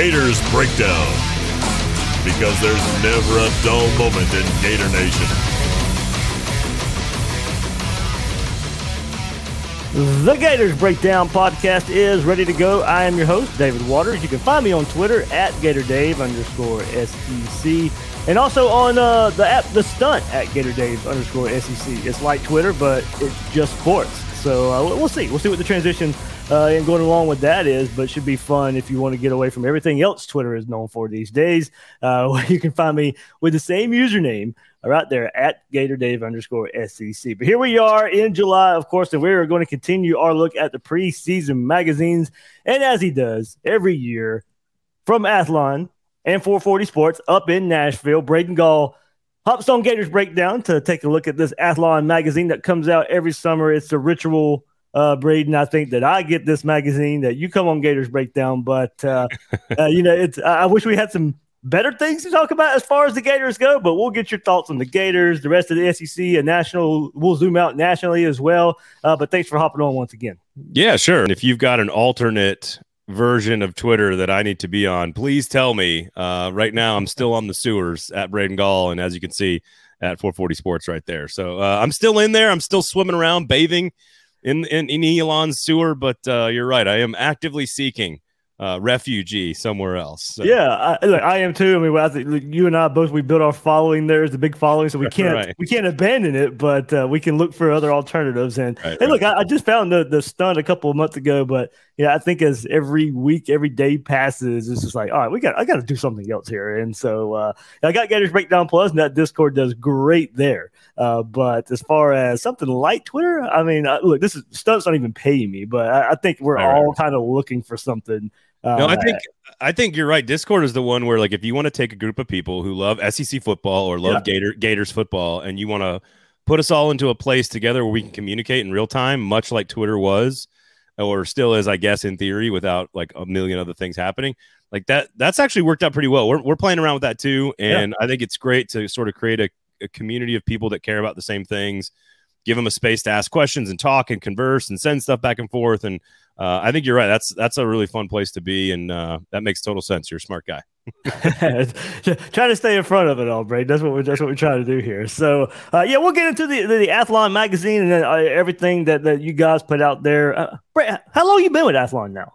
Gators Breakdown. Because there's never a dull moment in Gator Nation. The Gators Breakdown podcast is ready to go. I am your host, David Waters. You can find me on Twitter at GatorDave underscore SEC. And also on uh, the app, The Stunt at GatorDave underscore SEC. It's like Twitter, but it's just sports. So uh, we'll see. We'll see what the transition uh, and going along with that is, but should be fun if you want to get away from everything else Twitter is known for these days. Uh, you can find me with the same username right there at GatorDave underscore SEC. But here we are in July, of course, and we're going to continue our look at the preseason magazines. And as he does every year from Athlon and 440 Sports up in Nashville, Braden Gall hops on Gators Breakdown to take a look at this Athlon magazine that comes out every summer. It's a ritual uh, Braden. I think that I get this magazine that you come on Gators Breakdown, but uh, uh, you know, it's. I wish we had some better things to talk about as far as the Gators go. But we'll get your thoughts on the Gators, the rest of the SEC, and national. We'll zoom out nationally as well. Uh, but thanks for hopping on once again. Yeah, sure. And if you've got an alternate version of Twitter that I need to be on, please tell me. Uh, right now, I'm still on the sewers at Braden Gall, and as you can see, at 440 Sports right there. So uh, I'm still in there. I'm still swimming around, bathing in in, in Elon's sewer. But uh, you're right. I am actively seeking uh, refugee somewhere else. So. Yeah, I, look, I am too. I mean, I think you and I both we built our following there is a big following, so we can't right. we can't abandon it, but uh, we can look for other alternatives. And right, and right. look, I, I, just found the the stunt a couple of months ago, but yeah, I think as every week, every day passes, it's just like, all right, we got I got to do something else here. And so uh, I got Gators Breakdown Plus, and that Discord does great there. Uh, but as far as something like Twitter, I mean, uh, look, this is stunt's not even paying me, but I, I think we're all kind of looking for something uh, no, I think I think you're right. Discord is the one where like if you want to take a group of people who love SEC football or love yeah. Gator Gators football and you want to put us all into a place together where we can communicate in real time, much like Twitter was or still is, I guess, in theory, without like a million other things happening. Like that, that's actually worked out pretty well. We're, we're playing around with that too. And yeah. I think it's great to sort of create a, a community of people that care about the same things, give them a space to ask questions and talk and converse and send stuff back and forth. And uh, I think you're right. That's that's a really fun place to be, and uh, that makes total sense. You're a smart guy. trying to stay in front of it all, Braden. That's what we're that's what we're trying to do here. So, uh, yeah, we'll get into the the, the Athlon magazine and uh, everything that, that you guys put out there. Uh, Braden, how long you been with Athlon now?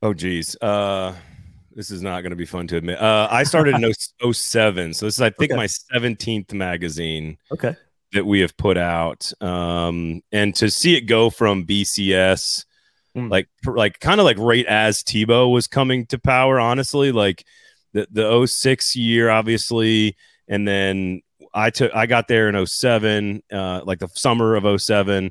Oh, geez. Uh, this is not going to be fun to admit. Uh, I started in 07, so this is I think okay. my 17th magazine. Okay. That we have put out, um, and to see it go from BCS mm. like like kind of like right as Tebow was coming to power. Honestly, like the the 06 year, obviously, and then I took I got there in 07, uh, like the summer of 07.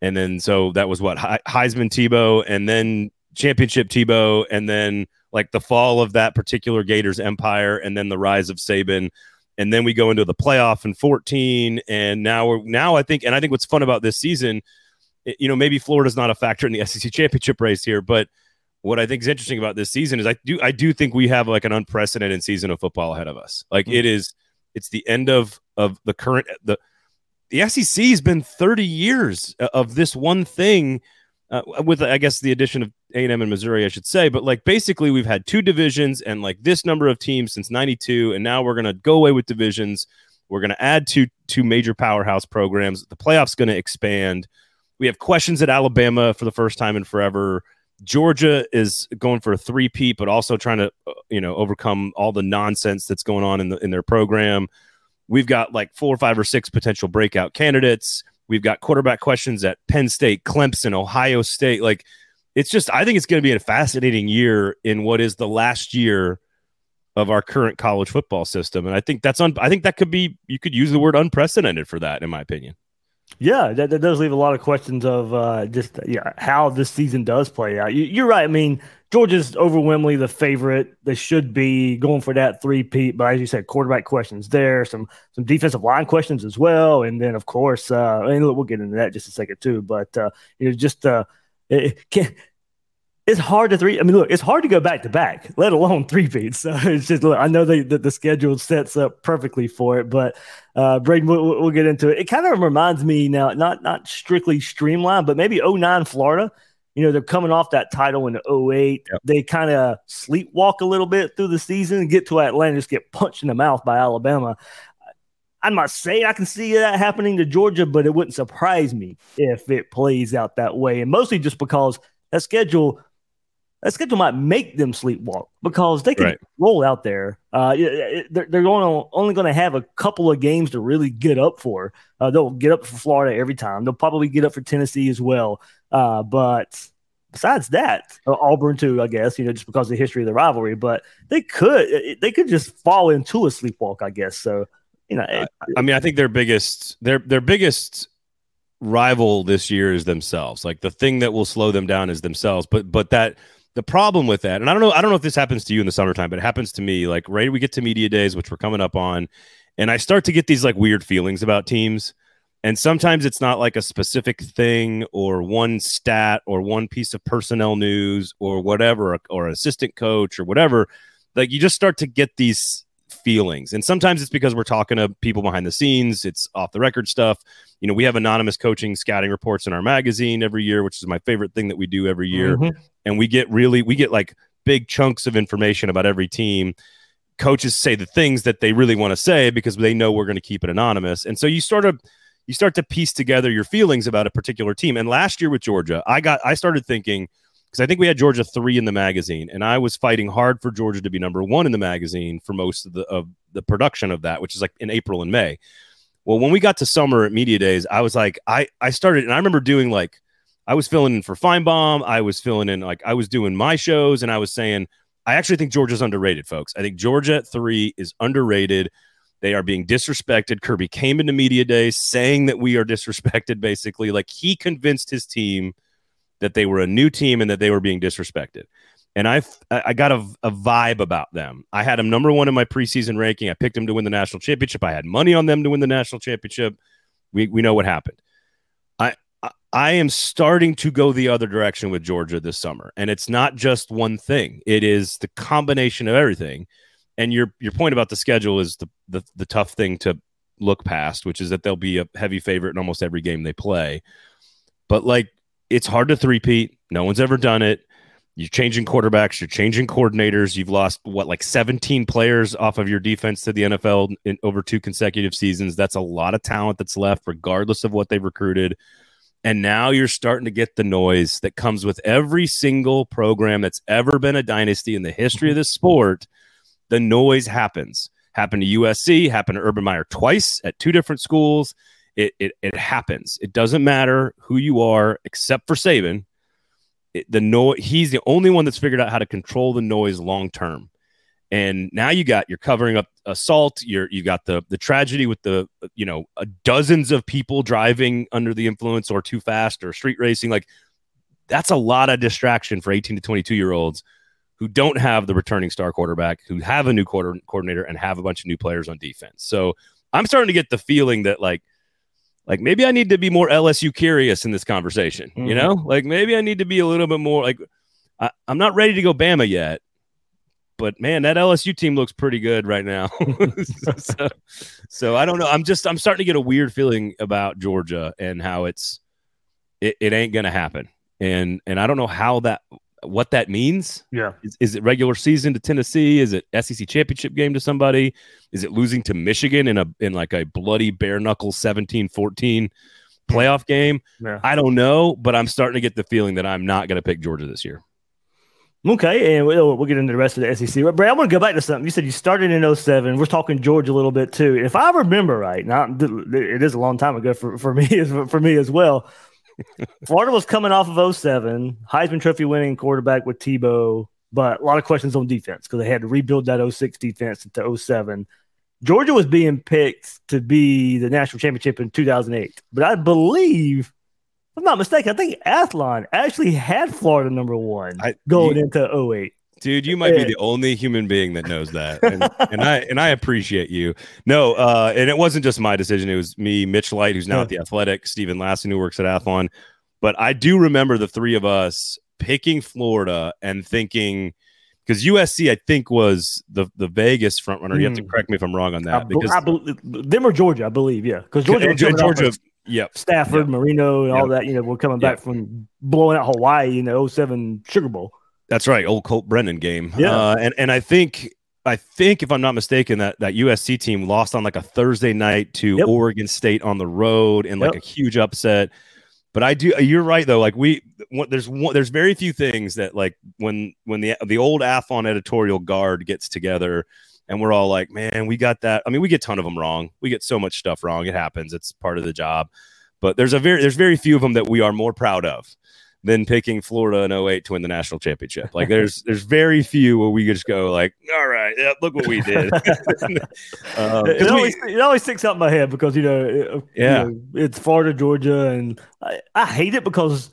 And then so that was what Heisman Tebow, and then championship Tebow, and then like the fall of that particular Gators empire, and then the rise of Saban and then we go into the playoff in 14 and now we're now i think and i think what's fun about this season you know, maybe Florida's not a factor in the SEC championship race here, but what I think is interesting about this season is I do I do think we have like an unprecedented season of football ahead of us. Like mm-hmm. it is, it's the end of of the current the the SEC has been 30 years of this one thing, uh, with I guess the addition of A and M and Missouri, I should say. But like basically, we've had two divisions and like this number of teams since '92, and now we're gonna go away with divisions. We're gonna add two two major powerhouse programs. The playoffs to expand. We have questions at Alabama for the first time in forever. Georgia is going for a three-peat, but also trying to, uh, you know, overcome all the nonsense that's going on in the in their program. We've got like four or five or six potential breakout candidates. We've got quarterback questions at Penn State, Clemson, Ohio State. Like, it's just, I think it's going to be a fascinating year in what is the last year of our current college football system, and I think that's un- I think that could be you could use the word unprecedented for that, in my opinion. Yeah, that, that does leave a lot of questions of uh, just yeah how this season does play out. You, are right. I mean, Georgia's overwhelmingly the favorite. They should be going for that three peat. But as you said, quarterback questions there, some some defensive line questions as well, and then of course, uh, and we'll get into that just a second too. But uh, you know, just uh, it, can, it's hard to three. I mean, look, it's hard to go back to back, let alone three beats. So it's just look. I know that the schedule sets up perfectly for it, but uh, Braden, we'll, we'll get into it. It kind of reminds me now, not not strictly streamlined, but maybe 09 Florida. You know, they're coming off that title in 08. Yep. They kind of sleepwalk a little bit through the season and get to Atlanta, just get punched in the mouth by Alabama. I'm not saying I can see that happening to Georgia, but it wouldn't surprise me if it plays out that way. And mostly just because that schedule that schedule might make them sleepwalk because they can right. roll out there. Uh, they're, they're going to, only going to have a couple of games to really get up for. Uh, they'll get up for Florida every time. They'll probably get up for Tennessee as well. Uh, but besides that, uh, Auburn too, I guess, you know, just because of the history of the rivalry. But they could they could just fall into a sleepwalk, I guess. So you know, it, I mean, I think their biggest their their biggest rival this year is themselves. Like the thing that will slow them down is themselves. But but that the problem with that, and I don't know, I don't know if this happens to you in the summertime, but it happens to me. Like right, we get to media days, which we're coming up on, and I start to get these like weird feelings about teams. And sometimes it's not like a specific thing or one stat or one piece of personnel news or whatever, or, assistant coach or whatever. Like you just start to get these feelings. And sometimes it's because we're talking to people behind the scenes, it's off the record stuff. You know, we have anonymous coaching scouting reports in our magazine every year, which is my favorite thing that we do every year. Mm-hmm. And we get really, we get like big chunks of information about every team. Coaches say the things that they really want to say because they know we're going to keep it anonymous. And so you sort of, you start to piece together your feelings about a particular team. And last year with Georgia, I got, I started thinking, because I think we had Georgia three in the magazine, and I was fighting hard for Georgia to be number one in the magazine for most of the of the production of that, which is like in April and May. Well, when we got to summer at media days, I was like, I I started, and I remember doing like, I was filling in for Finebaum, I was filling in like I was doing my shows, and I was saying, I actually think Georgia's underrated, folks. I think Georgia three is underrated. They are being disrespected. Kirby came into media day saying that we are disrespected, basically. Like he convinced his team that they were a new team and that they were being disrespected. And I I got a, a vibe about them. I had them number one in my preseason ranking. I picked them to win the national championship. I had money on them to win the national championship. We we know what happened. I I am starting to go the other direction with Georgia this summer, and it's not just one thing. It is the combination of everything. And your your point about the schedule is the the, the tough thing to look past, which is that they'll be a heavy favorite in almost every game they play. But like it's hard to threepeat. No one's ever done it. You're changing quarterbacks, you're changing coordinators. You've lost what like 17 players off of your defense to the NFL in over two consecutive seasons. That's a lot of talent that's left, regardless of what they've recruited. And now you're starting to get the noise that comes with every single program that's ever been a dynasty in the history of the sport. The noise happens. Happened to USC, happened to Urban Meyer twice at two different schools. It, it, it happens. It doesn't matter who you are, except for Saban. It, the no, he's the only one that's figured out how to control the noise long term. And now you got you're covering up assault. You're you got the the tragedy with the you know dozens of people driving under the influence or too fast or street racing. Like that's a lot of distraction for 18 to 22 year olds who don't have the returning star quarterback, who have a new quarter coordinator, and have a bunch of new players on defense. So I'm starting to get the feeling that like like maybe I need to be more LSU curious in this conversation. Mm-hmm. You know, like maybe I need to be a little bit more like I, am not ready to go Bama yet, but man, that LSU team looks pretty good right now. so, so, I don't know. I'm just I'm starting to get a weird feeling about Georgia and how it's it, it ain't gonna happen. And and I don't know how that what that means. Yeah. Is, is, it regular season to Tennessee? Is it SEC championship game to somebody? Is it losing to Michigan in a in like a bloody bare knuckle 17-14 playoff game? Yeah. I don't know, but I'm starting to get the feeling that I'm not going to pick Georgia this year. Okay, and we'll, we'll, get into the rest of the SEC. But Brad, I want to go back to something. You said you started in 07. We're talking Georgia a little bit too. If I remember right, now it is a long time ago for, for me for me as well. Florida was coming off of 07, Heisman Trophy winning quarterback with Tebow, but a lot of questions on defense because they had to rebuild that 06 defense into 07. Georgia was being picked to be the national championship in 2008, but I believe, if I'm not mistaken, I think Athlon actually had Florida number one I, going you, into 08. Dude, you might be the only human being that knows that, and, and I and I appreciate you. No, uh, and it wasn't just my decision; it was me, Mitch Light, who's now at the Athletic, Steven Lassan, who works at Athlon. But I do remember the three of us picking Florida and thinking because USC, I think, was the the Vegas front runner. Mm. You have to hmm. correct me if I'm wrong on that. I, because I, them or Georgia, I believe, yeah, because Georgia, Georgia, Yep. Stafford, Yep. Moreno, and all that. You know, we're coming back from blowing out Hawaii in the 07 Sugar Bowl. That's right, old Colt Brennan game. Yeah. uh, and and I think I think if I'm not mistaken, that that USC team lost on like a Thursday night to Yep. Oregon State on the road in like Yep. a huge upset. But I do. You're right though. Like we, what, there's one, there's very few things that like when when the the old Athlon editorial guard gets together and we're all like, man, we got that. I mean, we get a ton of them wrong. We get so much stuff wrong. It happens. It's part of the job. But there's a very there's very few of them that we are more proud of than picking Florida in 08 to win the national championship. Like there's there's very few where we just go like, all right, yeah, look what we did. um, it, we- always, it always sticks out in my head because you know, it- you Yeah. know, it's Florida, Georgia, and I, I hate it because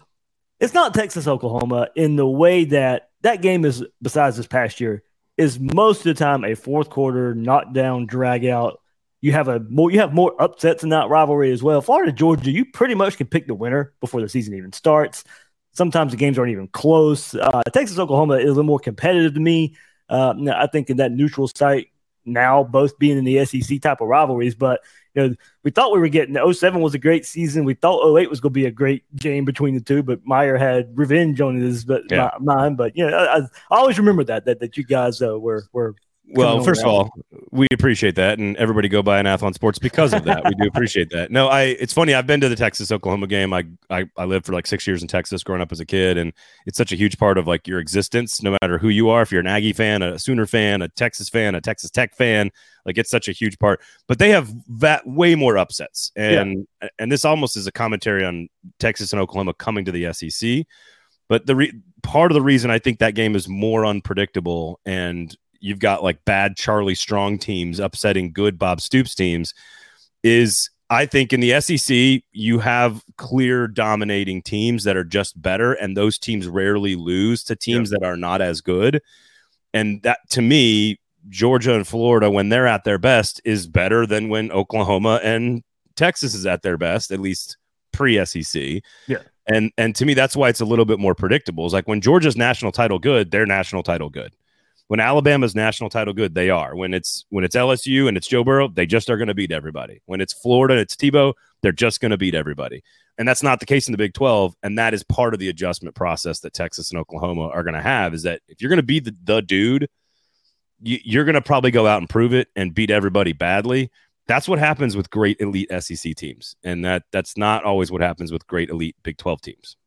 it's not Texas, Oklahoma in the way that that game is. Besides this past year, is most of the time a fourth quarter knockdown drag out. You have a more you have more upsets in that rivalry as well. Florida, Georgia, you pretty much can pick the winner before the season even starts. Sometimes the games aren't even close. Uh, Texas, Oklahoma is a little more competitive to me. Uh, I think in that neutral site now, both being in the SEC type of rivalries, but you know, we thought we were getting 07 was a great season. We thought 08 was going to be a great game between the two, but Meyer had revenge on his but Yeah. mind. But you know, I, I always remember that that that you guys uh, were were Well, first of all, we appreciate that, and everybody go buy an Athlon Sports because of that. we do appreciate that. No, I. It's funny. I've been to the Texas Oklahoma game. I, I I lived for like six years in Texas, growing up as a kid, and it's such a huge part of like your existence, no matter who you are. If you're an Aggie fan, a Sooner fan, a Texas fan, a Texas Tech fan, like it's such a huge part. But they have that way more upsets, and and this almost is a commentary on Texas and Oklahoma coming to the SEC. But the re- part of the reason I think that game is more unpredictable and you've got like bad Charlie Strong teams upsetting good Bob Stoops teams is I think in the SEC you have clear dominating teams that are just better and those teams rarely lose to teams that are not as good. And that to me Georgia and Florida when they're at their best is better than when Oklahoma and Texas is at their best at least pre-SEC. Yeah. And and to me that's why it's a little bit more predictable. It's like when Georgia's national title good, they're national title good when Alabama's national title good, they are. When it's when it's LSU and it's Joe Burrow, they just are going to beat everybody. When it's Florida, and it's Tebow, they're just going to beat everybody. And that's not the case in the Big 12, and that is part of the adjustment process that Texas and Oklahoma are going to have is that if you're going to be the, the dude, you, you're going to probably go out and prove it and beat everybody badly. That's what happens with great elite SEC teams, and that that's not always what happens with great elite Big 12 teams.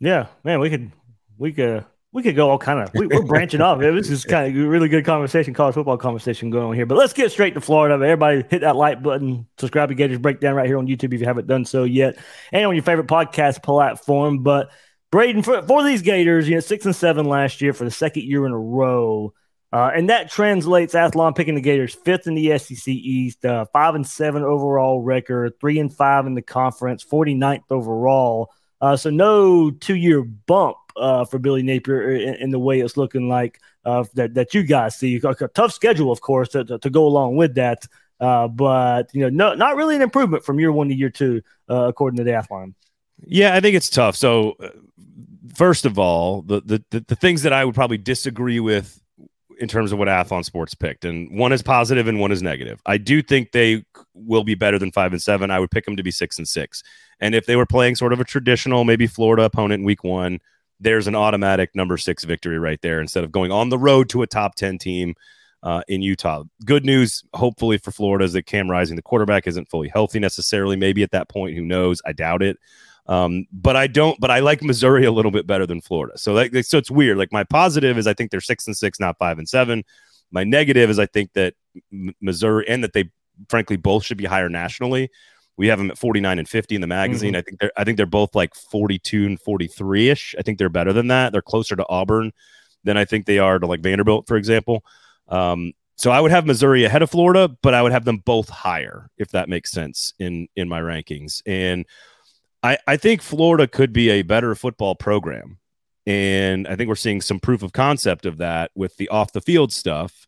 Yeah, man, we could we could we could go all kind of we, we're branching off. It was just kind of really good conversation, college football conversation going on here. But let's get straight to Florida. Everybody hit that like button, subscribe to Gators Breakdown right here on YouTube if you haven't done so yet, and on your favorite podcast platform. But Braden, for, for these Gators, you know, six and seven last year for the second year in a row. Uh, and that translates Athlon picking the Gators fifth in the SEC East, uh, five and seven overall record, three and five in the conference, 49th overall. Uh, so no two year bump uh, for Billy Napier in, in, the way it's looking like uh, that that you guys see. A, tough schedule, of course, to, to, to go along with that. Uh, but you know, no, not really an improvement from year one to year two, uh, according to the Athlon. Yeah, I think it's tough. So, uh, first of all, the the the things that I would probably disagree with in terms of what Athlon Sports picked, and one is positive and one is negative. I do think they will be better than five and seven. I would pick them to be six and six. And if they were playing sort of a traditional, maybe Florida opponent in week one, there's an automatic number six victory right there instead of going on the road to a top 10 team uh, in Utah. Good news, hopefully, for Florida is that Cam Rising, the quarterback, isn't fully healthy necessarily. Maybe at that point, who knows? I doubt it. Um, but I don't. But I like Missouri a little bit better than Florida. So like, so it's weird. Like my positive is I think they're six and six, not five and seven. My negative is I think that M- Missouri and that they frankly both should be higher nationally. We have them at 49 and 50 in the magazine. Mm-hmm. I think they're I think they're both like 42 and 43 ish. I think they're better than that. They're closer to Auburn than I think they are to like Vanderbilt, for example. Um, so I would have Missouri ahead of Florida, but I would have them both higher if that makes sense in in my rankings. And I I think Florida could be a better football program, and I think we're seeing some proof of concept of that with the off the field stuff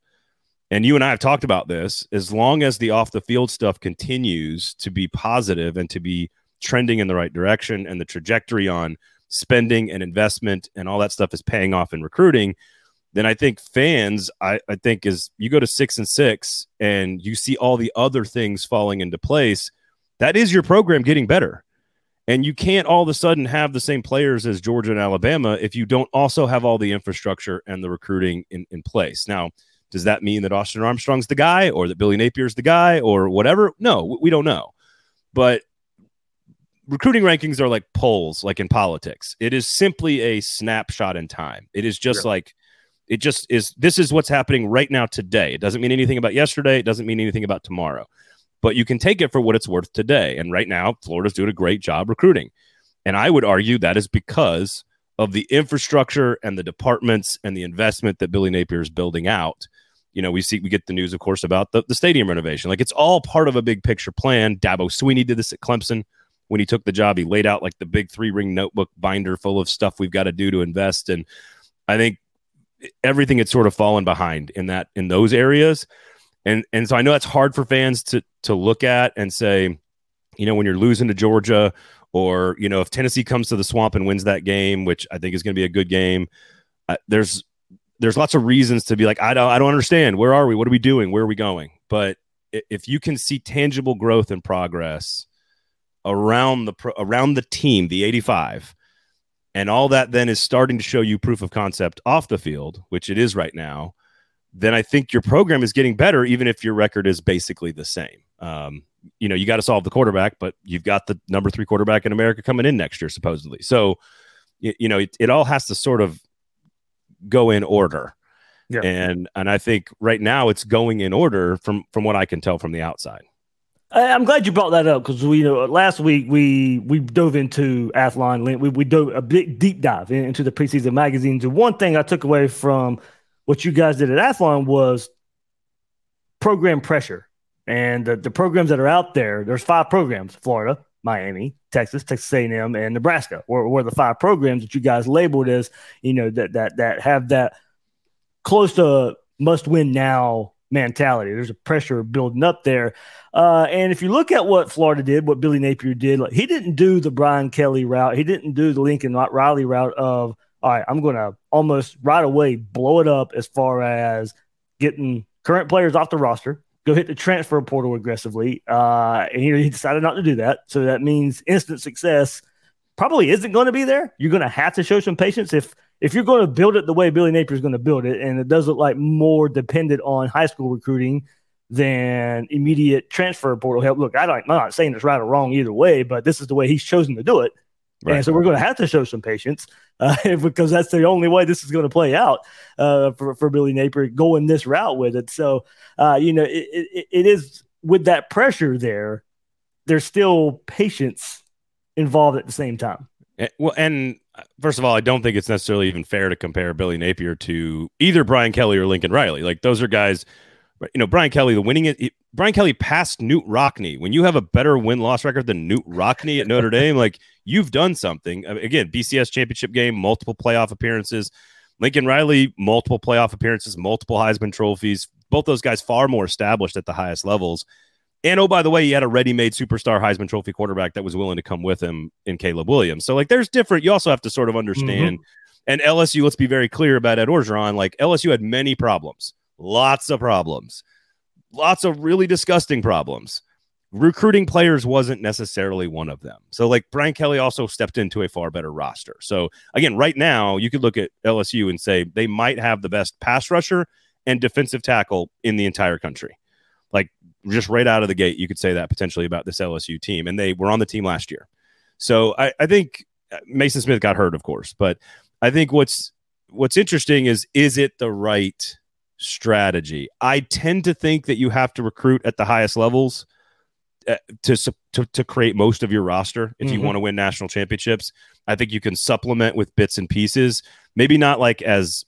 and you and I have talked about this, as long as the off the field stuff continues to be positive and to be trending in the right direction and the trajectory on spending and investment and all that stuff is paying off in recruiting, then I think fans, I, I think is you go to six and six and you see all the other things falling into place. that is your program getting better. And you can't all of a sudden have the same players as Georgia and Alabama if you don't also have all the infrastructure and the recruiting in, in place. Now, does that mean that Austin Armstrong's the guy or that Billy Napier's the guy or whatever? No, we don't know. But recruiting rankings are like polls, like in politics. It is simply a snapshot in time. It is just yeah. like, it just is. This is what's happening right now today. It doesn't mean anything about yesterday. It doesn't mean anything about tomorrow but you can take it for what it's worth today. And right now, Florida's doing a great job recruiting. And I would argue that is because of the infrastructure and the departments and the investment that Billy Napier is building out. You know, we see we get the news, of course, about the, the stadium renovation. Like it's all part of a big picture plan. Dabo Sweeney did this at Clemson when he took the job. He laid out like the big three ring notebook binder full of stuff we've got to do to invest. And I think everything had sort of fallen behind in that in those areas and and so I know that's hard for fans to to look at and say, you know, when you're losing to Georgia, or you know, if Tennessee comes to the swamp and wins that game, which I think is going to be a good game, uh, there's there's lots of reasons to be like, I don't I don't understand. Where are we? What are we doing? Where are we going? But if you can see tangible growth and progress around the around the team, the 85, and all that then is starting to show you proof of concept off the field, which it is right now then I think your program is getting better, even if your record is basically the same. Um, you know, you got to solve the quarterback, but you've got the number three quarterback in America coming in next year, supposedly. So, you, you know, it, it all has to sort of go in order. Yeah. And and I think right now it's going in order from from what I can tell from the outside. I'm glad you brought that up because we you know last week we we dove into Athlon. We we dove a big deep dive into the preseason magazines. And one thing I took away from what you guys did at Athlon was program pressure. And the, the programs that are out there, there's five programs, Florida, Miami, Texas, Texas A&M, and Nebraska, were, were the five programs that you guys labeled as, you know, that that that have that close to must win now mentality. There's a pressure building up there. Uh, and if you look at what Florida did, what Billy Napier did, like he didn't do the Brian Kelly route. He didn't do the Lincoln Riley route of all right, I'm going to almost right away blow it up as far as getting current players off the roster, go hit the transfer portal aggressively. Uh, and he, he decided not to do that. So that means instant success probably isn't going to be there. You're going to have to show some patience if if you're going to build it the way Billy Napier is going to build it, and it does look like more dependent on high school recruiting than immediate transfer portal help. Look, I don't, I'm not saying it's right or wrong either way, but this is the way he's chosen to do it. Right. And so we're going to have to show some patience uh, because that's the only way this is going to play out uh, for, for Billy Napier going this route with it. So, uh, you know, it, it, it is with that pressure there, there's still patience involved at the same time. Eh, well, and uh, first of all, I don't think it's necessarily even fair to compare Billy Napier to either Brian Kelly or Lincoln Riley. Like those are guys you know, Brian Kelly, the winning it, Brian Kelly passed Knute Rockne. When you have a better win loss record than Knute Rockne at Notre Dame, like you've done something. Again, BCS championship game, multiple playoff appearances. Lincoln Riley, multiple playoff appearances, multiple Heisman trophies. Both those guys far more established at the highest levels. And oh, by the way, he had a ready-made superstar Heisman Trophy quarterback that was willing to come with him in Caleb Williams. So, like, there's different. You also have to sort of understand. Mm-hmm. And LSU, let's be very clear about Ed Orgeron. Like LSU had many problems lots of problems, lots of really disgusting problems. Recruiting players wasn't necessarily one of them. So, like Brian Kelly also stepped into a far better roster. So, again, right now, you could look at LSU and say they might have the best pass rusher and defensive tackle in the entire country. Like, just right out of the gate, you could say that potentially about this LSU team. And they were on the team last year. So, I, I think uh, Mason Smith got hurt, of course, but I think what's what's interesting is is it the right strategy. I tend to think that you have to recruit at the highest levels uh, to, to to create most of your roster if mm-hmm. you want to win national championships. I think you can supplement with bits and pieces. Maybe not like as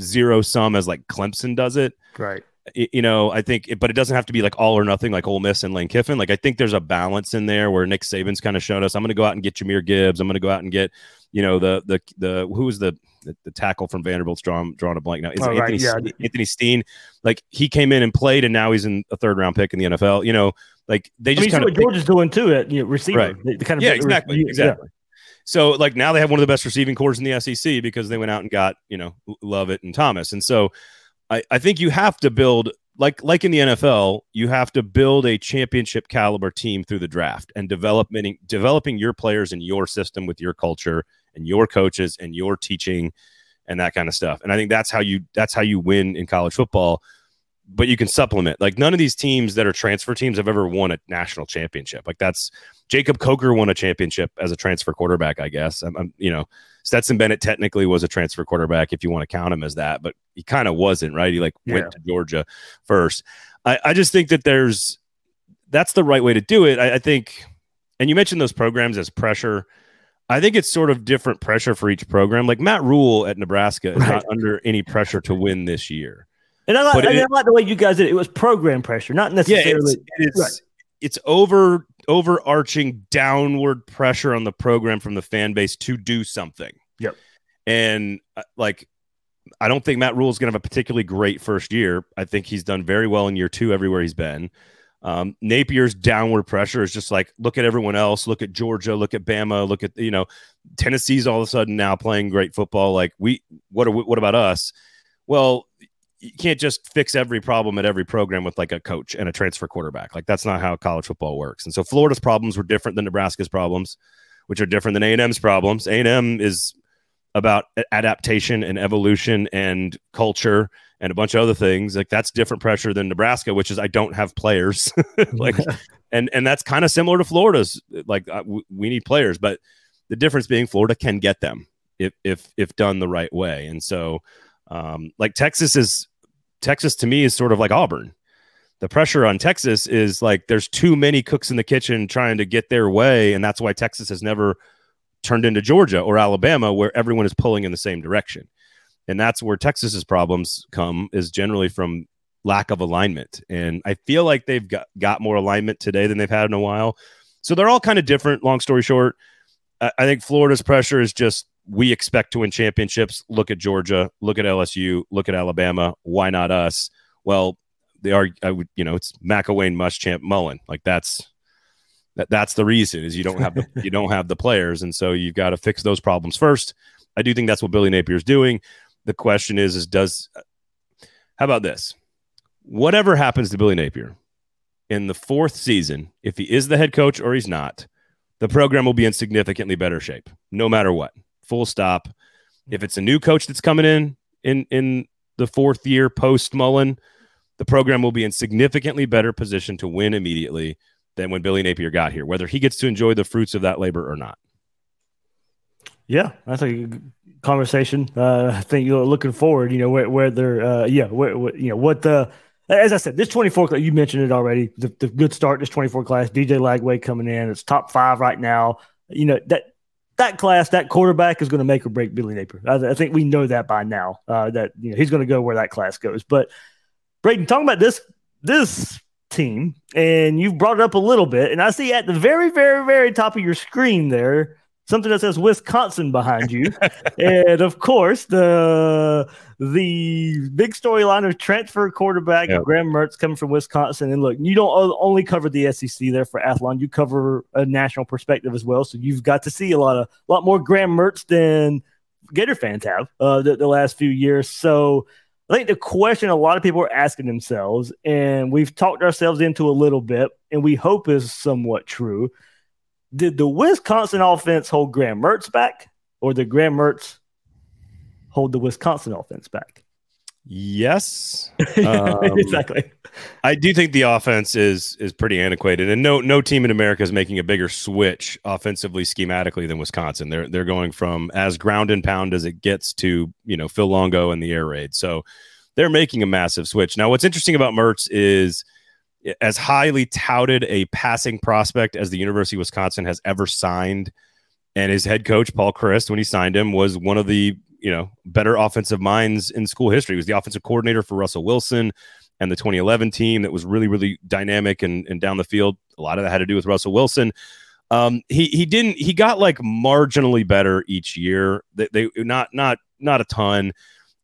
zero sum as like Clemson does it. Right. You know, I think, but it doesn't have to be like all or nothing like Ole Miss and Lane Kiffin. Like, I think there's a balance in there where Nick Saban's kind of shown us. I'm going to go out and get Jahmyr Gibbs. I'm going to go out and get, you know, the the the who was the the, the, tackle from Vanderbilt's drawn drawing a blank now. Is oh, Anthony, right, yeah. Anthony Steen? Like he came in and played, and now he's in a third round pick in the NFL. You know, like they just I mean, kind of what Georgia's doing too at you know, receiver. Right. They, they kind of yeah, exactly, re- exactly. Yeah. So like now they have one of the best receiving corps in the SEC because they went out and got you know Lovett and Thomas, and so I, I think you have to build like like in the NFL, you have to build a championship caliber team through the draft and developing developing your players in your system with your culture and your coaches and your teaching and that kind of stuff. And I think that's how you that's how you win in college football. But you can supplement. Like none of these teams that are transfer teams have ever won a national championship. Like that's Jacob Coker won a championship as a transfer quarterback, I guess. I'm, I'm, you know, Stetson Bennett technically was a transfer quarterback if you want to count him as that, but he kind of wasn't, right? He like yeah. went to Georgia first. I, I just think that there's that's the right way to do it. I, I think, and you mentioned those programs as pressure. I think it's sort of different pressure for each program. Like Matt Rhule at Nebraska is right. not under any pressure to win this year. And I like, I, mean, I like the way you guys did it. It was program pressure, not necessarily. Yeah, it's, it's, right. it's over overarching downward pressure on the program from the fan base to do something. Yep. And uh, like, I don't think Matt Rhule is going to have a particularly great first year. I think he's done very well in year two everywhere he's been. Um, Napier's downward pressure is just like look at everyone else, look at Georgia, look at Bama, look at you know Tennessee's all of a sudden now playing great football. Like we, what are we, what about us? Well, you can't just fix every problem at every program with like a coach and a transfer quarterback. Like that's not how college football works. And so Florida's problems were different than Nebraska's problems, which are different than A&M's problems. A&M is about adaptation and evolution and culture and a bunch of other things. Like that's different pressure than Nebraska, which is I don't have players. like and and that's kind of similar to Florida's. Like uh, w- we need players, but the difference being Florida can get them if if if done the right way. And so um, like Texas is Texas to me is sort of like Auburn. The pressure on Texas is like there's too many cooks in the kitchen trying to get their way, and that's why Texas has never turned into Georgia or Alabama, where everyone is pulling in the same direction. And that's where Texas's problems come is generally from lack of alignment. And I feel like they've got, got more alignment today than they've had in a while. So they're all kind of different. Long story short, I, I think Florida's pressure is just we expect to win championships. Look at Georgia, look at LSU, look at Alabama. Why not us? Well, they are. I would, you know, it's McElwain, Muschamp, Mullen. Like that's that. That's the reason is you don't have the you don't have the players, and so you've got to fix those problems first. I do think that's what Billy Napier is doing. The question is, is does how about this? Whatever happens to Billy Napier in the fourth season, if he is the head coach or he's not, the program will be in significantly better shape, no matter what full stop. If it's a new coach that's coming in in in the fourth year post Mullen, the program will be in significantly better position to win immediately than when Billy Napier got here, whether he gets to enjoy the fruits of that labor or not. Yeah, that's a conversation. Uh, I think you're looking forward. You know where where they're uh, yeah where, where, you know what the as I said this 24 you mentioned it already the, the good start this 24 class DJ Lagway coming in it's top five right now. You know that that class, that quarterback is going to make or break Billy Napier. I, I think we know that by now. Uh, that you know he's going to go where that class goes. But Braden, talking about this this team, and you've brought it up a little bit, and I see at the very, very, very top of your screen there something that says Wisconsin behind you, and of course the the big storyline of transfer quarterback yep. Graham Mertz coming from Wisconsin. And look, you don't only cover the SEC there for Athlon; you cover a national perspective as well. So you've got to see a lot of a lot more Graham Mertz than Gator fans have uh, the, the last few years. So. I think the question a lot of people are asking themselves, and we've talked ourselves into a little bit, and we hope is somewhat true, did the Wisconsin offense hold Graham Mertz back, or did Graham Mertz hold the Wisconsin offense back? Yes, um, exactly. I do think the offense is is pretty antiquated, and no no team in America is making a bigger switch offensively schematically than Wisconsin. They're they're going from as ground and pound as it gets to you know Phil Longo and the air raid. So they're making a massive switch. Now, what's interesting about Mertz is as highly touted a passing prospect as the University of Wisconsin has ever signed. And his head coach, Paul Chryst, when he signed him, was one of the you know better offensive minds in school history. He was the offensive coordinator for Russell Wilson and the 2011 team that was really really dynamic and, and down the field. A lot of that had to do with Russell Wilson. Um, he he didn't he got like marginally better each year. They, they not not not a ton.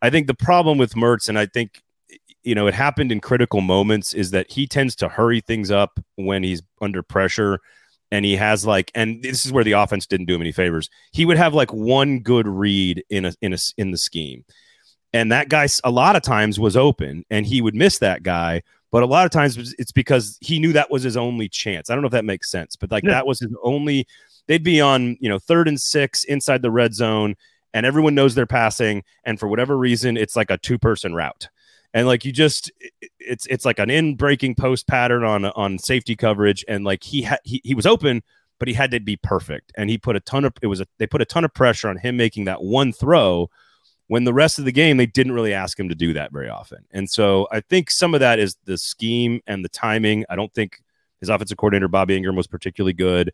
I think the problem with Mertz, and I think you know, it happened in critical moments is that he tends to hurry things up when he's under pressure. And he has like, and this is where the offense didn't do him any favors. He would have like one good read in a in a in the scheme, and that guy a lot of times was open and he would miss that guy but a lot of times it's because he knew that was his only chance i don't know if that makes sense but like yeah. that was his only they'd be on you know third and six inside the red zone and everyone knows they're passing and for whatever reason it's like a two person route and like you just it's it's like an in breaking post pattern on on safety coverage and like he had he, he was open but he had to be perfect and he put a ton of it was a they put a ton of pressure on him making that one throw when the rest of the game they didn't really ask him to do that very often. And so I think some of that is the scheme and the timing. I don't think his offensive coordinator Bobby Engram was particularly good.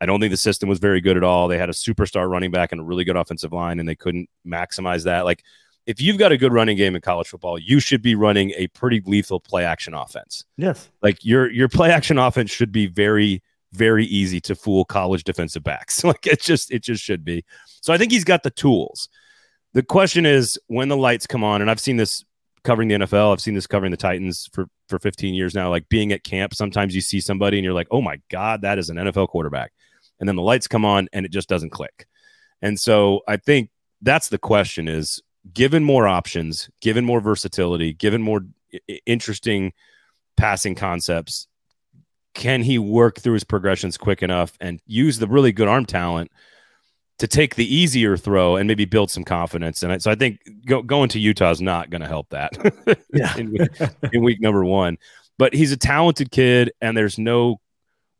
I don't think the system was very good at all. They had a superstar running back and a really good offensive line, and they couldn't maximize that. Like, if you've got a good running game in college football, you should be running a pretty lethal play action offense. Yes. Like your your play action offense should be very very easy to fool college defensive backs. like it just it just should be. So I think he's got the tools. The question is when the lights come on, and I've seen this covering the NFL. I've seen this covering the Titans for for 15 years now. Like being at camp, sometimes you see somebody and you're like, "Oh my god, that is an NFL quarterback," and then the lights come on and it just doesn't click. And so I think that's the question: is given more options, given more versatility, given more interesting passing concepts, can he work through his progressions quick enough and use the really good arm talent? to take the easier throw and maybe build some confidence. And so I think go, going to Utah is not going to help that yeah. in, week, in, week, number one. But he's a talented kid, and there's no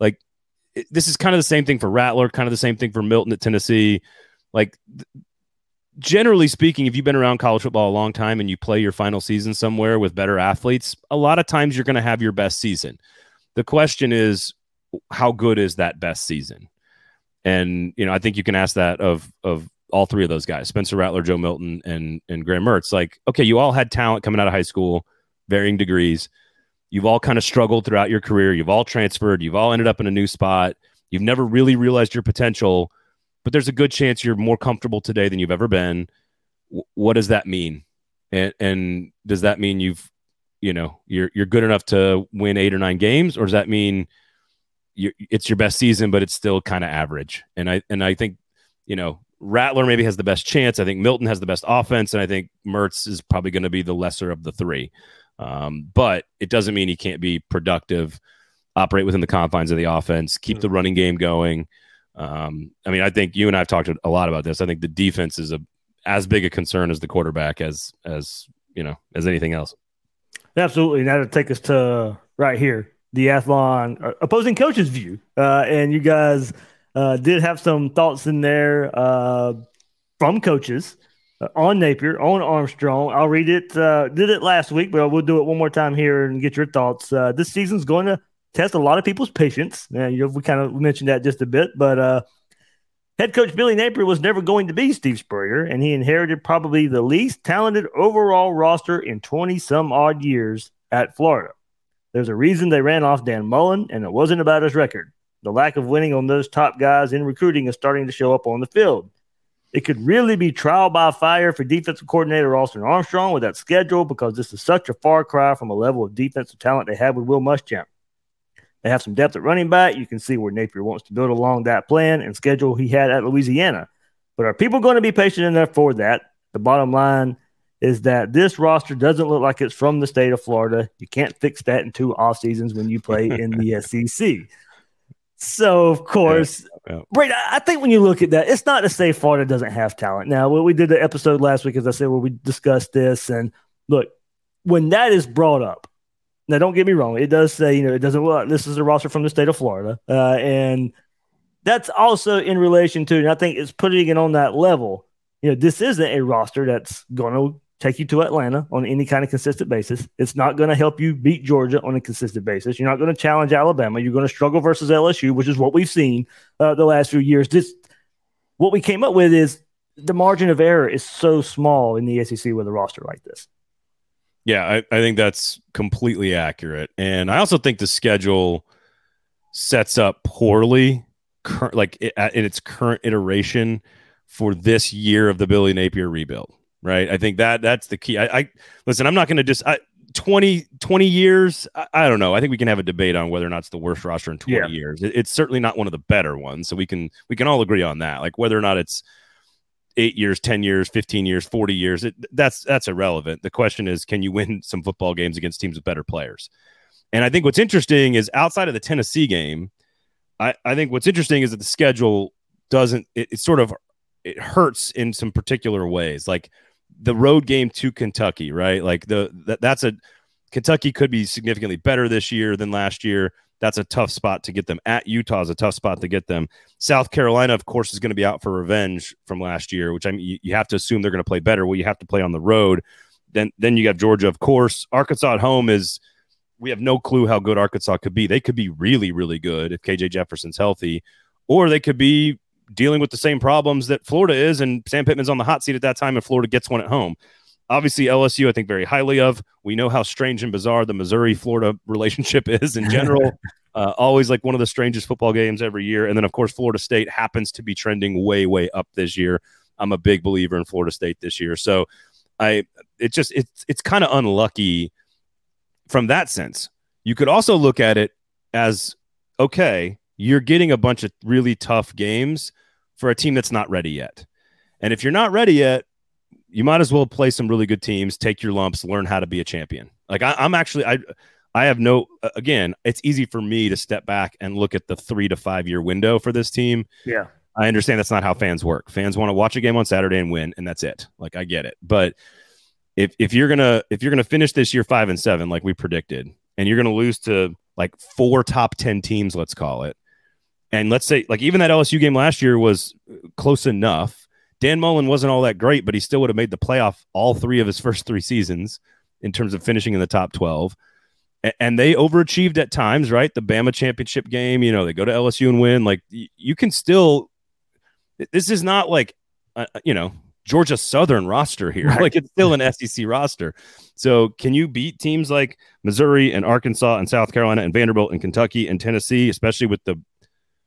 like this is kind of the same thing for Rattler, kind of the same thing for Milton at Tennessee. Like generally speaking, if you've been around college football a long time and you play your final season somewhere with better athletes, a lot of times you're going to have your best season. The question is, how good is that best season? And you know, I think you can ask that of of all three of those guys, Spencer Rattler, Joe Milton, and and Graham Mertz. Like, okay, you all had talent coming out of high school, varying degrees. You've all kind of struggled throughout your career. You've all transferred. You've all ended up in a new spot. You've never really realized your potential, but there's a good chance you're more comfortable today than you've ever been. W- what does that mean? And, and does that mean you've, you know, you're you're good enough to win eight or nine games, or does that mean it's your best season, but it's still kind of average. And I and I think you know Rattler maybe has the best chance. I think Milton has the best offense, and I think Mertz is probably going to be the lesser of the three. Um, but it doesn't mean he can't be productive, operate within the confines of the offense, keep the mm-hmm. running game going. Um, I mean, I think you and I have talked a lot about this. I think the defense is a as big a concern as the quarterback as as you know as anything else. Absolutely. Now to take us to right here the Athlon uh, opposing coaches' view, uh, and you guys uh, did have some thoughts in there uh, from coaches uh, on Napier, on Armstrong. I'll read it. Uh, did it last week, but we'll do it one more time here and get your thoughts. this season's going to test a lot of people's patience. And you know, we kind of mentioned that just a bit, but uh, head coach Billy Napier was never going to be Steve Spurrier, and he inherited probably the least talented overall roster in 20 some odd years at Florida. There's a reason they ran off Dan Mullen, and it wasn't about his record. The lack of winning on those top guys in recruiting is starting to show up on the field. It could really be trial by fire for defensive coordinator Austin Armstrong with that schedule because this is such a far cry from a level of defensive talent they had with Will Muschamp. They have some depth at running back. You can see where Napier wants to build along that plan and schedule he had at Louisiana. But are people going to be patient enough for that? The bottom line is that this roster doesn't look like it's from the state of Florida. You can't fix that in two off seasons when you play in the SEC. So of course, yeah, yeah. Brady, I think when you look at that, it's not to say Florida doesn't have talent. Now, we did the episode last week, as I said, where we discussed this, and look, when that is brought up, now don't get me wrong, it does say you know it doesn't. Well, this is a roster from the state of Florida, uh, and that's also in relation to, and I think it's putting it on that level. You know, this isn't a roster that's going to take you to Atlanta on any kind of consistent basis. It's not going to help you beat Georgia on a consistent basis. You're not going to challenge Alabama. You're going to struggle versus LSU, which is what we've seen uh, the last few years. This, what we came up with is the margin of error is so small in the SEC with a roster like this. Yeah, I, I think that's completely accurate. And I also think the schedule sets up poorly, cur- like in its current iteration for this year of the Billy Napier rebuild right? I think that that's the key. I, I listen. I'm not going to just I, 20, 20 years. I, I, don't know. I think we can have a debate on whether or not it's the worst roster in 20 yeah. years. It, it's certainly not one of the better ones. So we can we can all agree on that. Like whether or not it's eight years, 10 years, 15 years, 40 years. It, that's that's irrelevant. The question is, can you win some football games against teams with better players? And I think what's interesting is outside of the Tennessee game, I, I think what's interesting is that the schedule doesn't it, it sort of it hurts in some particular ways. Like the road game to Kentucky, right? Like the that, that's a Kentucky could be significantly better this year than last year. That's a tough spot to get them. At Utah is a tough spot to get them. South Carolina, of course, is going to be out for revenge from last year, which I mean, you, have to assume they're going to play better. Well, you have to play on the road. Then, then you got Georgia, of course. Arkansas at home is. We have no clue how good Arkansas could be. They could be really, really good if KJ Jefferson's healthy, or they could be dealing with the same problems that Florida is, and Sam Pittman's on the hot seat at that time, and Florida gets one at home. Obviously, LSU, I think very highly of. We know how strange and bizarre the Missouri Florida relationship is in general. uh, always like one of the strangest football games every year. And then, of course, Florida State happens to be trending way, way up this year. I'm a big believer in Florida State this year. So I, it just, it's, it's kind of unlucky from that sense. You could also look at it as okay, you're getting a bunch of really tough games for a team that's not ready yet. And if you're not ready yet, you might as well play some really good teams, take your lumps, learn how to be a champion. Like I, am actually, I, I have no. Again, it's easy for me to step back and look at the three to five year window for this team. Yeah, I understand that's not how fans work. Fans want to watch a game on Saturday and win, and that's it. Like I get it, but if if you're gonna if you're gonna finish this year five and seven like we predicted, and you're gonna lose to like four top ten teams, let's call it, and let's say, like, even that LSU game last year was uh, close enough. Dan Mullen wasn't all that great, but he still would have made the playoff all three of his first three seasons in terms of finishing in the top 12. And they overachieved at times, right? The Bama championship game, you know, they go to LSU and win. Like, you can still, this is not like, uh, uh, you know, Georgia Southern roster here. Right. Like, it's still an SEC roster. So, can you beat teams like Missouri and Arkansas and South Carolina and Vanderbilt and Kentucky and Tennessee, especially with the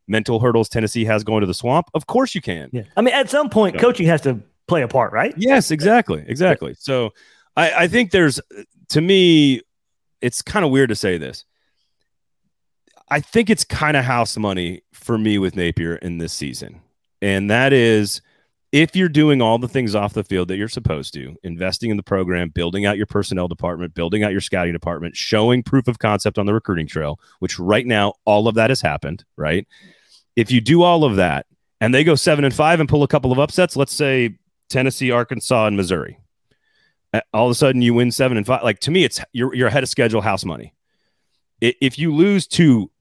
mental hurdles Tennessee has going to the swamp? Of course you can. Yeah. I mean, at some point, so, coaching has to play a part, right? Yes, exactly. Exactly. So I, I think there's, to me, it's kind of weird to say this. I think it's kind of house money for me with Napier in this season. And that is if you're doing all the things off the field that you're supposed to, investing in the program, building out your personnel department, building out your scouting department, showing proof of concept on the recruiting trail, which right now all of that has happened, right? If you do all of that and they go seven and five and pull a couple of upsets, let's say Tennessee, Arkansas, and Missouri, all of a sudden you win seven and five. Like to me, it's you're, you're ahead of schedule house money. If you lose to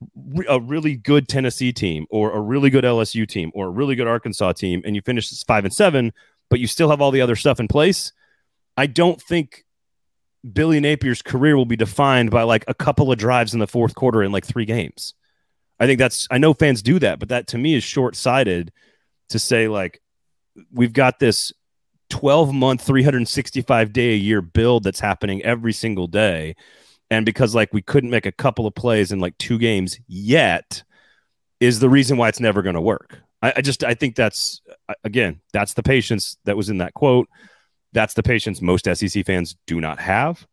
a really good Tennessee team or a really good LSU team or a really good Arkansas team and you finish five and seven, but you still have all the other stuff in place, I don't think Billy Napier's career will be defined by like a couple of drives in the fourth quarter in like three games. I think that's I know fans do that, but that to me is short sighted to say like we've got this 12 month 365 day a year build that's happening every single day. And because like we couldn't make a couple of plays in like two games yet is the reason why it's never going to work. I, I, just i think that's again that's the patience that was in that quote. That's the patience most sec fans do not have.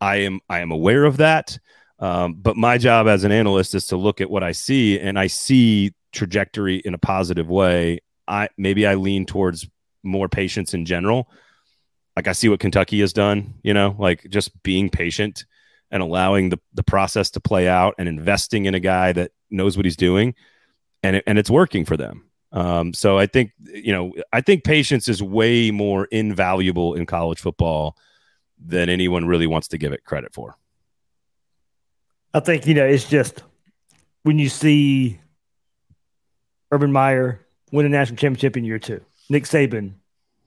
I am i am aware of that um, but my job as an analyst is to look at what I see, and I see trajectory in a positive way. I maybe I lean towards more patience in general. Like I see what Kentucky has done, you know, like just being patient and allowing the, the process to play out and investing in a guy that knows what he's doing and it, and it's working for them. Um, so I think you know I think patience is way more invaluable in college football than anyone really wants to give it credit for. I think you know it's just when you see Urban Meyer win a national championship in year two, Nick Saban,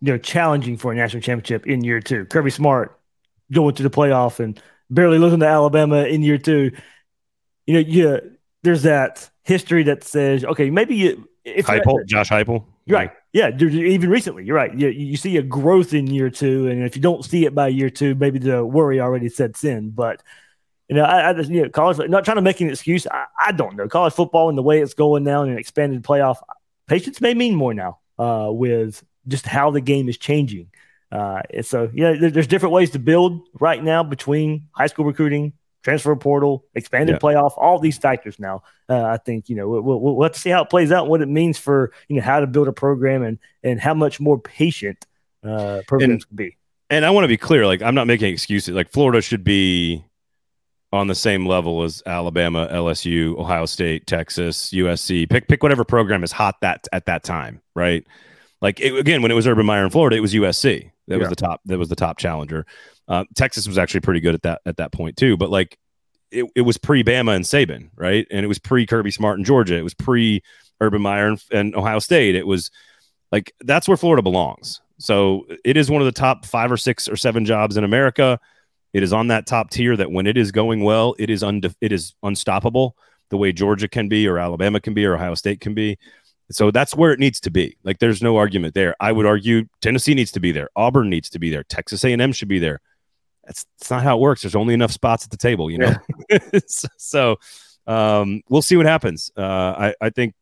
you know, challenging for a national championship in year two, Kirby Smart going to the playoff and barely losing to Alabama in year two. You know, yeah, there's that history that says, okay, maybe you, if Heupel, Josh Heupel, you're right. Yeah, even recently, you're right. You, you see a growth in year two, and if you don't see it by year two, maybe the worry already sets in. But you know, I, I just, you know, college, not trying to make an excuse. I, I, don't know. College football and the way it's going now and an expanded playoff, patience may mean more now uh, with just how the game is changing. Uh, and so, yeah, there, there's different ways to build right now between high school recruiting, transfer portal, expanded yeah. playoff, all these factors now. Uh, I think you know we'll, we'll, we'll, have to see how it plays out, what it means for you know how to build a program, and and how much more patient uh, programs and, can be. And I want to be clear, like I'm not making excuses. Like Florida should be on the same level as Alabama, LSU, Ohio State, Texas, USC. Pick pick whatever program is hot that at that time, right? Like it, again, when it was Urban Meyer in Florida, it was USC that yeah. was the top. That was the top challenger. Uh, Texas was actually pretty good at that at that point too. But like it, it was pre Bama and Saban, right? And it was pre Kirby Smart in Georgia. It was pre Urban Meyer and, and Ohio State. It was like that's where Florida belongs. So it is one of the top five or six or seven jobs in America. It is on that top tier that when it is going well, it is unde- it is unstoppable the way Georgia can be or Alabama can be or Ohio State can be. So that's where it needs to be. Like there's no argument there. I would argue Tennessee needs to be there. Auburn needs to be there. Texas A&M should be there. That's, that's not how it works. There's only enough spots at the table, you know. Yeah. so um, we'll see what happens. Uh, I, I think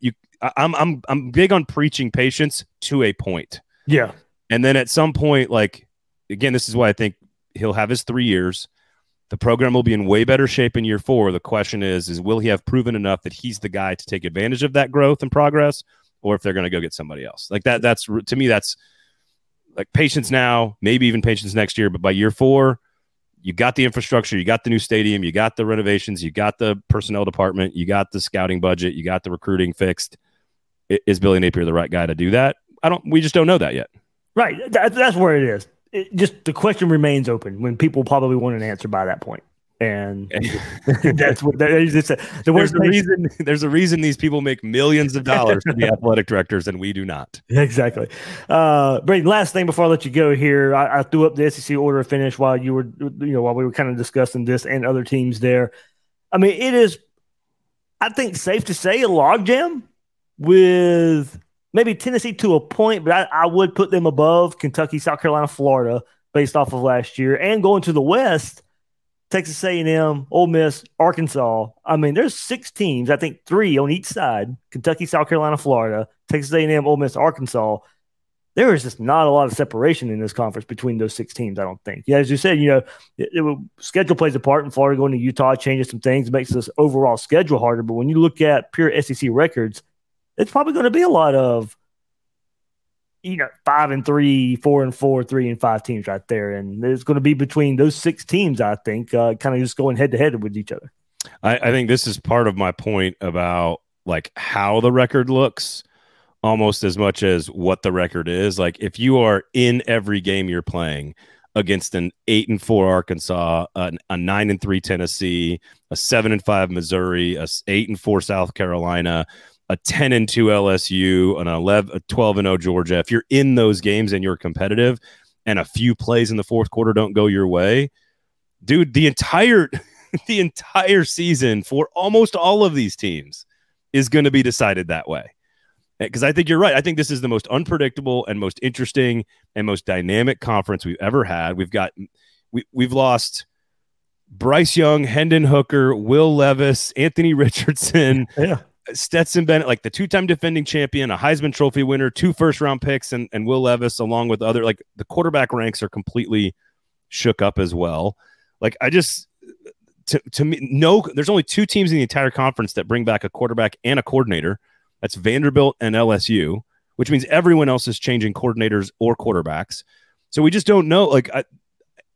you. I, I'm I'm I'm big on preaching patience to a point. Yeah. And then at some point, like again, this is why I think he'll have his three years. The program will be in way better shape in year four. The question is, is will he have proven enough that he's the guy to take advantage of that growth and progress, or if they're going to go get somebody else? Like that. That's to me. That's like patience now, maybe even patience next year. But by year four, you got the infrastructure, you got the new stadium, you got the renovations, you got the personnel department, you got the scouting budget, you got the recruiting fixed. Is Billy Napier the right guy to do that? I don't. We just don't know that yet. Right. That, that's where it is it just the question remains open when people probably want an answer by that point. And that's what that is. It's a, the there's a reason. There's a reason these people make millions of dollars to be athletic directors, and we do not. Exactly. Uh, Braden, last thing before I let you go here, I, I threw up the SEC order of finish while you were, you know, while we were kind of discussing this and other teams there. I mean, it is, I think, safe to say a logjam with maybe Tennessee to a point, but I, I, would put them above Kentucky, South Carolina, Florida, based off of last year, and going to the West, Texas A&M, Ole Miss, Arkansas. I mean, there's six teams. I think three on each side: Kentucky, South Carolina, Florida, Texas A&M, Ole Miss, Arkansas. There is just not a lot of separation in this conference between those six teams. I don't think. Yeah, as you said, you know, it, it, schedule plays a part in Florida going to Utah changes some things, makes this overall schedule harder. But when you look at pure SEC records, it's probably going to be a lot of you know five and three, four and four, three and five teams right there, and it's going to be between those six teams. I think uh, kind of just going head to head with each other. I, I think this is part of my point about like how the record looks almost as much as what the record is. Like if you are in every game you're playing against an eight and four Arkansas, a, a nine and three Tennessee, a seven and five Missouri, a eight and four South Carolina, a 10 and 2 LSU, an 11, a 12 and 0 Georgia, if you're in those games and you're competitive and a few plays in the fourth quarter don't go your way, dude, the entire the entire season for almost all of these teams is going to be decided that way. Eh, because I think you're right. I think this is the most unpredictable and most interesting and most dynamic conference we've ever had. We've got we we've lost Bryce Young, Hendon Hooker, Will Levis, Anthony Richardson, yeah. Stetson Bennett, like the two-time defending champion, a Heisman Trophy winner, two first-round picks, and and Will Levis, along with other like the quarterback ranks are completely shook up as well. Like I just to to me, no, there's only two teams in the entire conference that bring back a quarterback and a coordinator. That's Vanderbilt and LSU, which means everyone else is changing coordinators or quarterbacks. So we just don't know. Like, I,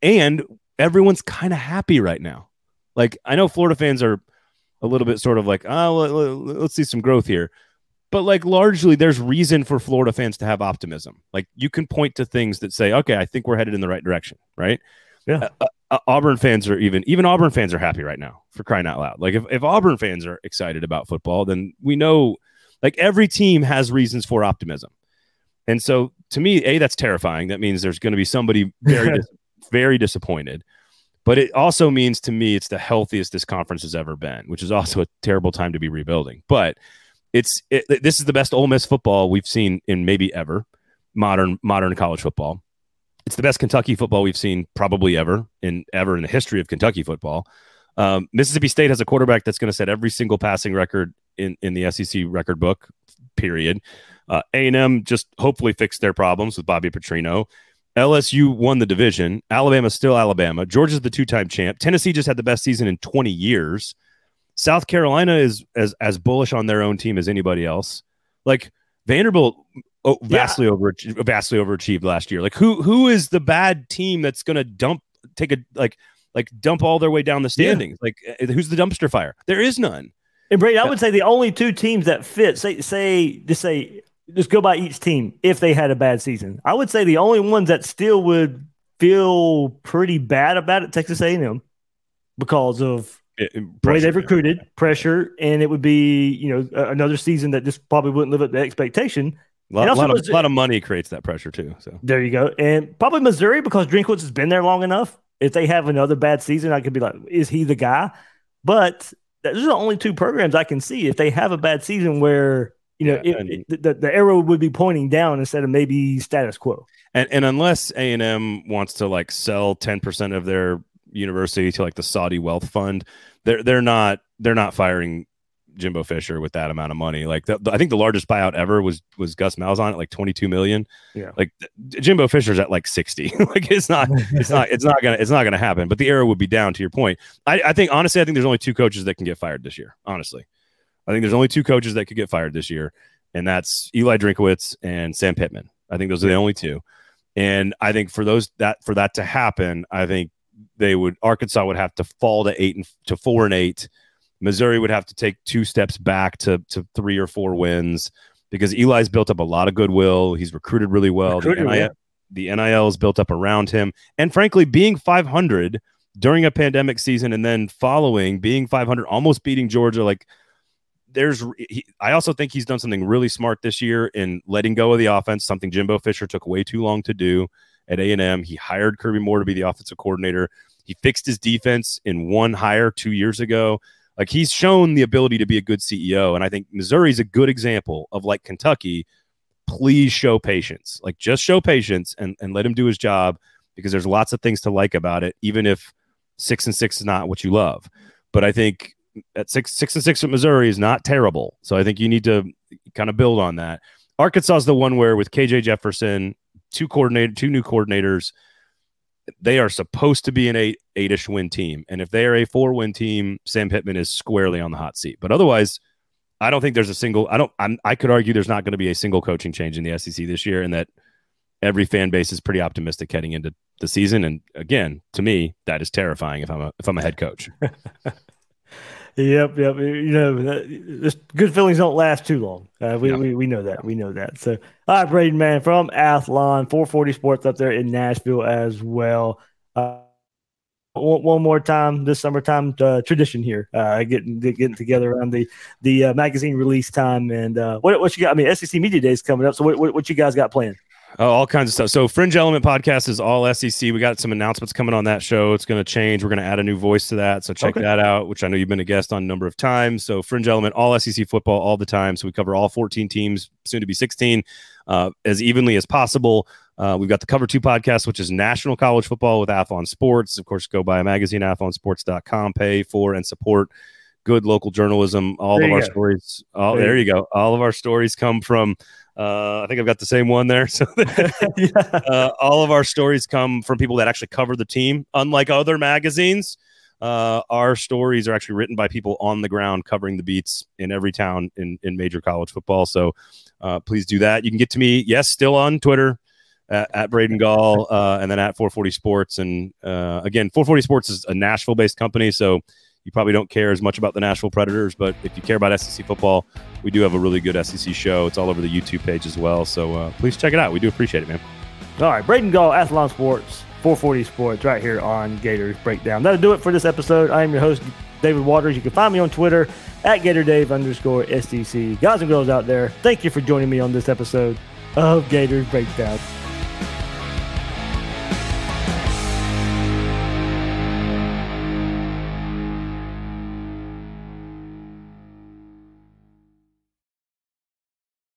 and everyone's kind of happy right now. Like I know Florida fans are a little bit sort of like, oh, let's see some growth here. But like largely, there's reason for Florida fans to have optimism. Like you can point to things that say, okay, I think we're headed in the right direction, right? Yeah. Uh, uh, Auburn fans are even even Auburn fans are happy right now for crying out loud. Like if, if Auburn fans are excited about football, then we know like every team has reasons for optimism. And so to me, A, that's terrifying. That means there's going to be somebody very, dis- very disappointed. But it also means to me it's the healthiest this conference has ever been, which is also a terrible time to be rebuilding. But it's it, this is the best Ole Miss football we've seen in maybe ever modern modern college football. It's the best Kentucky football we've seen probably ever in ever in the history of Kentucky football. Um, Mississippi State has a quarterback that's going to set every single passing record in, in the SEC record book. Period. Uh, A&M just hopefully fixed their problems with Bobby Petrino LSU won the division. Alabama's still Alabama. Georgia's the two-time champ. Tennessee just had the best season in 20 years. South Carolina is as as bullish on their own team as anybody else. Like Vanderbilt oh, vastly yeah. over vastly overachieved last year. Like who who is the bad team that's going to dump take a like like dump all their way down the standings? Yeah. Like eh, who's the dumpster fire? There is none. And Brady, I would say the only two teams that fit say say just say just go by each team if they had a bad season. I would say the only ones that still would feel pretty bad about it Texas A&M because of it, the way they've recruited, pressure, and it would be you know another season that just probably wouldn't live up to expectation. A lot, lot, of, lot of money creates that pressure too. So there you go, and probably Missouri because Drinkwitz has been there long enough. If they have another bad season, I could be like, is he the guy? But those are the only two programs I can see. If they have a bad season where you know yeah, it, it, the, the arrow would be pointing down instead of maybe status quo. And and unless A and M wants to like sell ten percent of their university to like the Saudi wealth fund, they're they're not they're not firing Jimbo Fisher with that amount of money. Like the, the, I think the largest buyout ever was was Gus Malzahn at like 22 million. Yeah. Like Jimbo Fisher's at like 60. like it's not it's not it's not gonna it's not gonna happen. But the arrow would be down to your point. I, I think honestly, I think there's only two coaches that can get fired this year. Honestly. I think there's only two coaches that could get fired this year, and that's Eli Drinkwitz and Sam Pittman. I think those are the only two. And I think for those that for that to happen, I think they would Arkansas would have to fall to eight and to four and eight Missouri would have to take two steps back to to three or four wins because Eli's built up a lot of goodwill. He's recruited really well. Recruited, the, NIL, the NIL is built up around him, and frankly, being 500 during a pandemic season and then following being 500, almost beating Georgia, like there's. He, I also think he's done something really smart this year in letting go of the offense, something Jimbo Fisher took way too long to do at A and M. He hired Kirby Moore to be the offensive coordinator. He fixed his defense in one hire two years ago. Like he's shown the ability to be a good CEO. And I think Missouri is a good example of like Kentucky. Please show patience. Like just show patience and, and let him do his job because there's lots of things to like about it, even if six and six is not what you love. But I think at six six and six at Missouri is not terrible. So I think you need to kind of build on that. Arkansas is the one where with KJ Jefferson, two coordinator, two new coordinators, they are supposed to be an eight eight-ish win team. And if they are a four win team, Sam Pittman is squarely on the hot seat. But otherwise, I don't think there's a single I don't I'm, I could argue there's not going to be a single coaching change in the SEC this year and that every fan base is pretty optimistic heading into the season and again, to me, that is terrifying if I'm a if I'm a head coach. Yep, yep. You know, this good feelings don't last too long. Uh, we, yep. we we know that. We know that. So, all right, Braden, man, from Athlon, 440 Sports up there in Nashville as well. Uh, one, one, more time this summertime uh, tradition here, uh, getting getting together around the the uh, magazine release time. And uh, what what you got? I mean, SEC Media Day is coming up. So, what, what, what you guys got planned? Oh, all kinds of stuff. So, Fringe Element podcast is all SEC. We got some announcements coming on that show. It's going to change. We're going to add a new voice to that. So, check okay. that out, which I know you've been a guest on a number of times. So, Fringe Element, all SEC football all the time. So, we cover all 14 teams, soon to be 16, uh, as evenly as possible. Uh, we've got the Cover Two podcast, which is national college football with Athlon Sports. Of course, go buy a magazine, athlonsports.com, pay for and support good local journalism. All there of our go. stories, all, there, there you go. All of our stories come from uh, I think I've got the same one there. So, yeah. uh, all of our stories come from people that actually cover the team. Unlike other magazines, uh, our stories are actually written by people on the ground covering the beats in every town in, in major college football. So, uh, please do that. You can get to me, yes, still on Twitter at, at Braden Gall, uh, and then at 440 Sports. And uh, again, 440 Sports is a Nashville based company. So, you probably don't care as much about the Nashville Predators, but if you care about SEC football, we do have a really good SEC show. It's all over the YouTube page as well. So uh, please check it out. We do appreciate it, man. All right, Braden Gall, Athlon Sports, 440 Sports, right here on Gators Breakdown. That'll do it for this episode. I am your host, David Waters. You can find me on Twitter at GatorDave underscore SDC. Guys and girls out there, thank you for joining me on this episode of Gators Breakdown.